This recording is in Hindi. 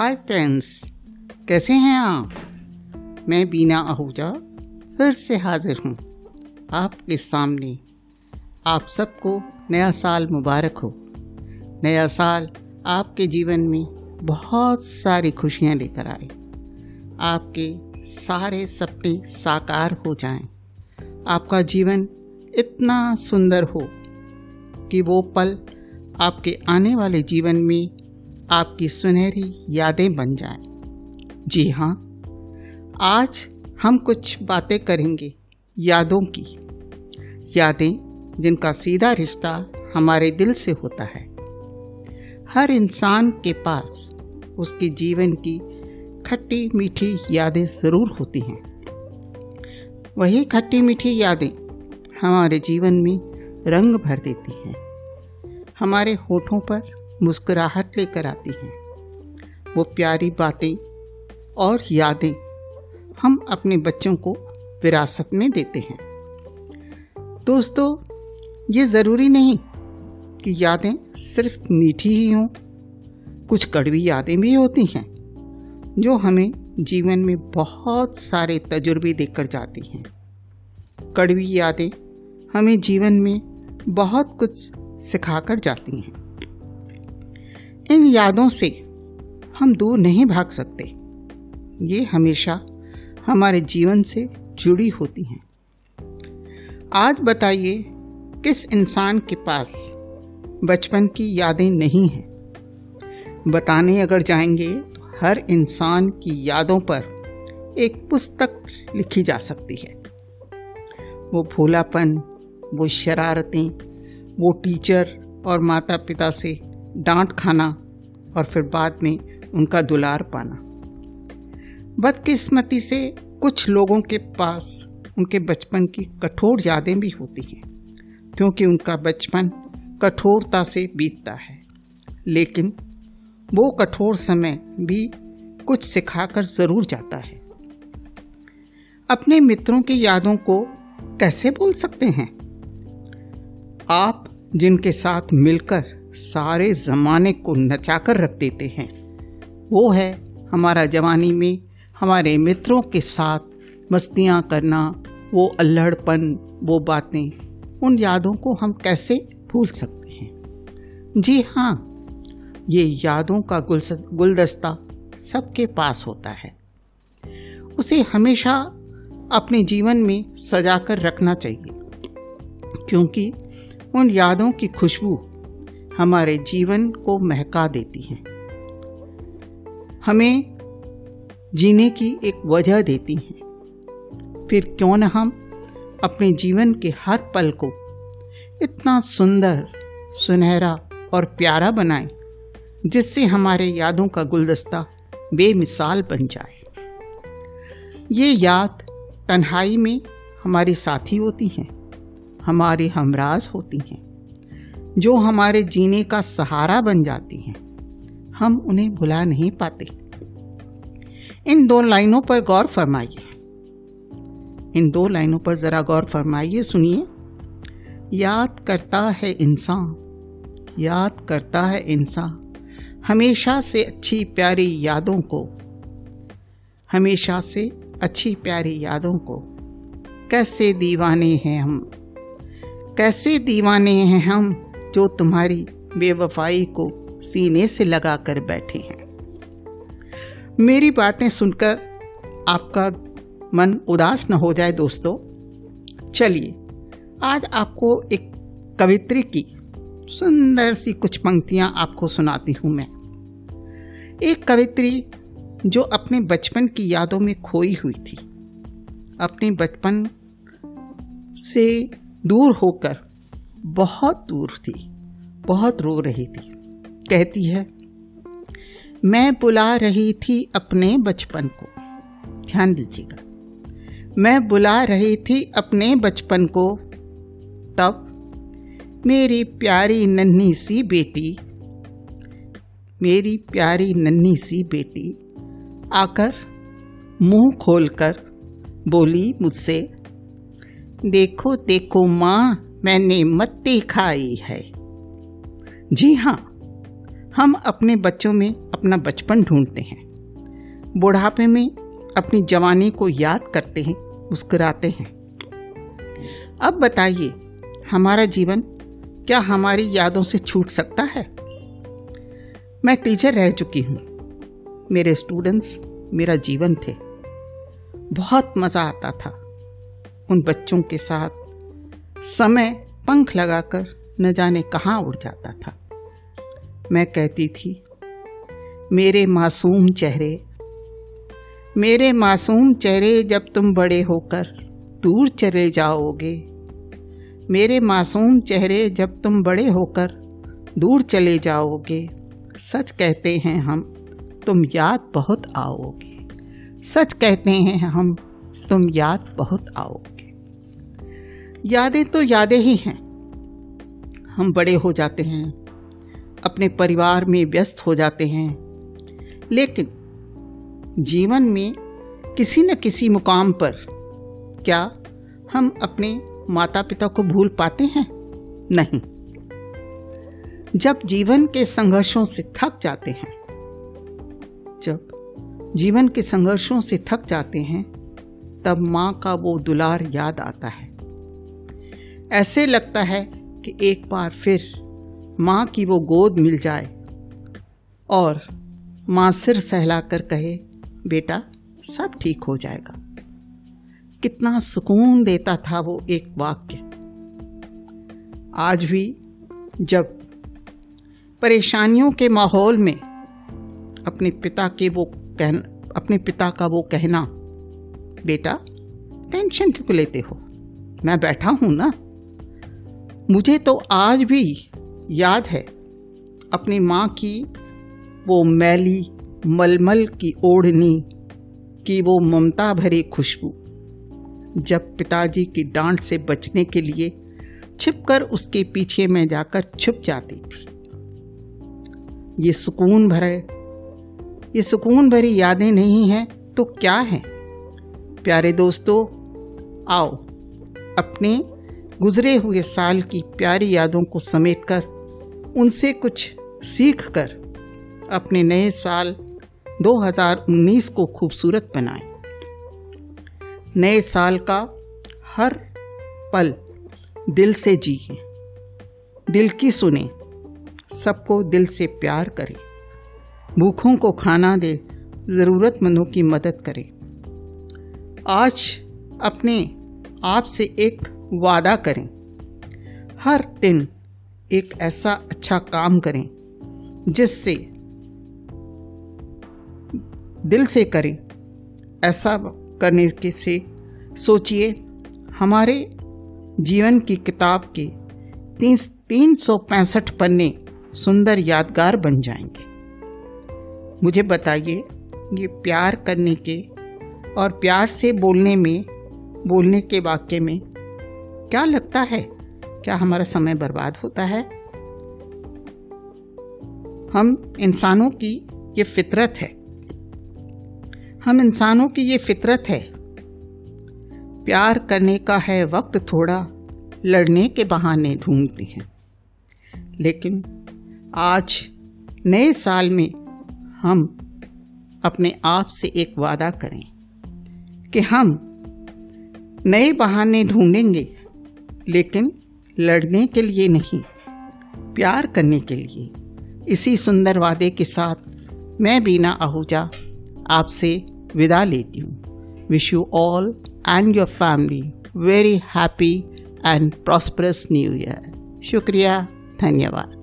हाय फ्रेंड्स कैसे हैं आप? मैं बीना आहूजा फिर से हाजिर हूँ आपके सामने। आप सबको नया साल मुबारक हो। नया साल आपके जीवन में बहुत सारी खुशियाँ लेकर आए। आपके सारे सपने साकार हो जाएँ, आपका जीवन इतना सुंदर हो कि वो पल आपके आने वाले जीवन में आपकी सुनहरी यादें बन जाएँ। जी हाँ आज हम कुछ बातें करेंगे यादों की। यादें जिनका सीधा रिश्ता हमारे दिल से होता है। हर इंसान के पास उसके जीवन की खट्टी मीठी यादें ज़रूर होती हैं। वही खट्टी मीठी यादें हमारे जीवन में रंग भर देती हैं। हमारे होठों पर मुस्कुराहट लेकर आती हैं। वो प्यारी बातें और यादें हम अपने बच्चों को विरासत में देते हैं। दोस्तों, ये ज़रूरी नहीं कि यादें सिर्फ़ मीठी ही हों, कुछ कड़वी यादें भी होती हैं, जो हमें जीवन में बहुत सारे तजुर्बे देकर जाती हैं। कड़वी यादें हमें जीवन में बहुत कुछ सिखा कर जाती हैं। इन यादों से हम दूर नहीं भाग सकते। ये हमेशा हमारे जीवन से जुड़ी होती हैं। आज बताइए, किस इंसान के पास बचपन की यादें नहीं हैं? बताने अगर जाएँगे तो हर इंसान की यादों पर एक पुस्तक लिखी जा सकती है। वो भोलापन, वो शरारतें, वो टीचर और माता पिता से डांट खाना और फिर बाद में उनका दुलार पाना। बदकिस्मती से कुछ लोगों के पास उनके बचपन की कठोर यादें भी होती हैं, क्योंकि उनका बचपन कठोरता से बीतता है। लेकिन वो कठोर समय भी कुछ सिखाकर ज़रूर जाता है। अपने मित्रों की यादों को कैसे बोल सकते हैं? आप जिनके साथ मिलकर सारे ज़माने को नचाकर रख देते हैं। वो है हमारा जवानी में हमारे मित्रों के साथ मस्तियाँ करना, वो अल्हड़पन, वो बातें, उन यादों को हम कैसे भूल सकते हैं? जी हाँ ये यादों का गुलदस्ता सबके पास होता है। उसे हमेशा अपने जीवन में सजाकर रखना चाहिए, क्योंकि उन यादों की खुशबू हमारे जीवन को महका देती हैं। हमें जीने की एक वजह देती हैं। फिर क्यों न हम अपने जीवन के हर पल को इतना सुंदर, सुनहरा और प्यारा बनाएँ, जिससे हमारे यादों का गुलदस्ता बेमिसाल बन जाए। ये याद तन्हाई में हमारी साथी होती हैं, हमारी हमराज होती हैं। जो हमारे जीने का सहारा बन जाती हैं। हम उन्हें भुला नहीं पाते। इन दो लाइनों पर गौर फरमाइए। इन दो लाइनों पर ज़रा गौर फरमाइए, सुनिए। याद करता है इंसान, याद करता है इंसान। हमेशा से अच्छी प्यारी यादों को, हमेशा से अच्छी प्यारी यादों को। कैसे दीवाने हैं हम? कैसे दीवाने हैं हम? जो तुम्हारी बेवफाई को सीने से लगा कर बैठे हैं। मेरी बातें सुनकर आपका मन उदास न हो जाए दोस्तों। चलिए, आज आपको एक कवित्री की सुंदर सी कुछ पंक्तियाँ आपको सुनाती हूँ मैं। एक कवित्री जो अपने बचपन की यादों में खोई हुई थी। अपने बचपन से दूर होकर बहुत दूर थी, बहुत रो रही थी। कहती है, मैं बुला रही थी अपने बचपन को। ध्यान दीजिएगा। मैं बुला रही थी अपने बचपन को। तब, मेरी प्यारी नन्ही सी बेटी, मेरी प्यारी नन्ही सी बेटी आकर मुँह खोलकर बोली मुझसे, देखो देखो माँ मैंने मत्ती खाई है। जी हाँ हम अपने बच्चों में अपना बचपन ढूंढते हैं। बुढ़ापे में अपनी जवानी को याद करते हैं, मुस्कुराते हैं। अब बताइए, हमारा जीवन क्या हमारी यादों से छूट सकता है? मैं टीचर रह चुकी हूँ। मेरे स्टूडेंट्स मेरा जीवन थे। बहुत मज़ा आता था उन बच्चों के साथ समय पंख लगाकर न जाने कहाँ उड़ जाता था। मैं कहती थी, मेरे मासूम चेहरे, मेरे मासूम चेहरे जब तुम बड़े होकर दूर चले जाओगे, मेरे मासूम चेहरे जब तुम बड़े होकर दूर चले जाओगे, सच कहते हैं हम तुम याद बहुत आओगे, सच कहते हैं हम तुम याद बहुत आओगे। यादें तो यादें ही हैं। हम बड़े हो जाते हैं, अपने परिवार में व्यस्त हो जाते हैं। लेकिन जीवन में किसी न किसी मुकाम पर क्या हम अपने माता पिता को भूल पाते हैं? नहीं। जब जीवन के संघर्षों से थक जाते हैं, जब जीवन के संघर्षों से थक जाते हैं, तब माँ का वो दुलार याद आता है। ऐसे लगता है कि एक बार फिर माँ की वो गोद मिल जाए और माँ सिर सहला कर कहे, बेटा, सब ठीक हो जाएगा। कितना सुकून देता था वो एक वाक्य। आज भी जब परेशानियों के माहौल में अपने पिता के वो कह अपने पिता का वो कहना, बेटा, टेंशन क्यों लेते हो? मैं बैठा हूँ ना। मुझे तो आज भी याद है अपनी माँ की वो मैली मलमल की ओढ़नी की वो ममता भरी खुशबू। जब पिताजी की डांट से बचने के लिए छिपकर उसके पीछे में जाकर छुप जाती थी। ये सुकून भरे, ये सुकून भरी यादें नहीं हैं तो क्या हैं? प्यारे दोस्तों, आओ अपने गुजरे हुए साल की प्यारी यादों को समेटकर, उनसे कुछ सीख कर अपने नए साल 2019 को खूबसूरत बनाएँ। नए साल का हर पल दिल से जिए, दिल की सुने, सबको दिल से प्यार करें। भूखों को खाना दे, ज़रूरतमंदों की मदद करें। आज अपने आप से एक वादा करें। हर दिन एक ऐसा अच्छा काम करें, जिससे दिल से करें। ऐसा करने के से सोचिए, हमारे जीवन की किताब के तीन तीन सौ पैंसठ पन्ने सुंदर यादगार बन जाएँगे। मुझे बताइए, ये प्यार करने के और प्यार से बोलने में, बोलने के वाक्य में क्या लगता है? क्या हमारा समय बर्बाद होता है? हम इंसानों की ये फितरत है। हम इंसानों की ये फितरत है। प्यार करने का है वक्त थोड़ा, लड़ने के बहाने ढूंढते हैं। लेकिन आज, नए साल में, हम अपने आप से एक वादा करें कि हम नए बहाने ढूंढेंगे। लेकिन लड़ने के लिए नहीं, प्यार करने के लिए। इसी सुंदर वादे के साथ मैं बीना आहूजा आपसे विदा लेती हूँ। Wish you all and your family very happy and prosperous new year शुक्रिया, धन्यवाद।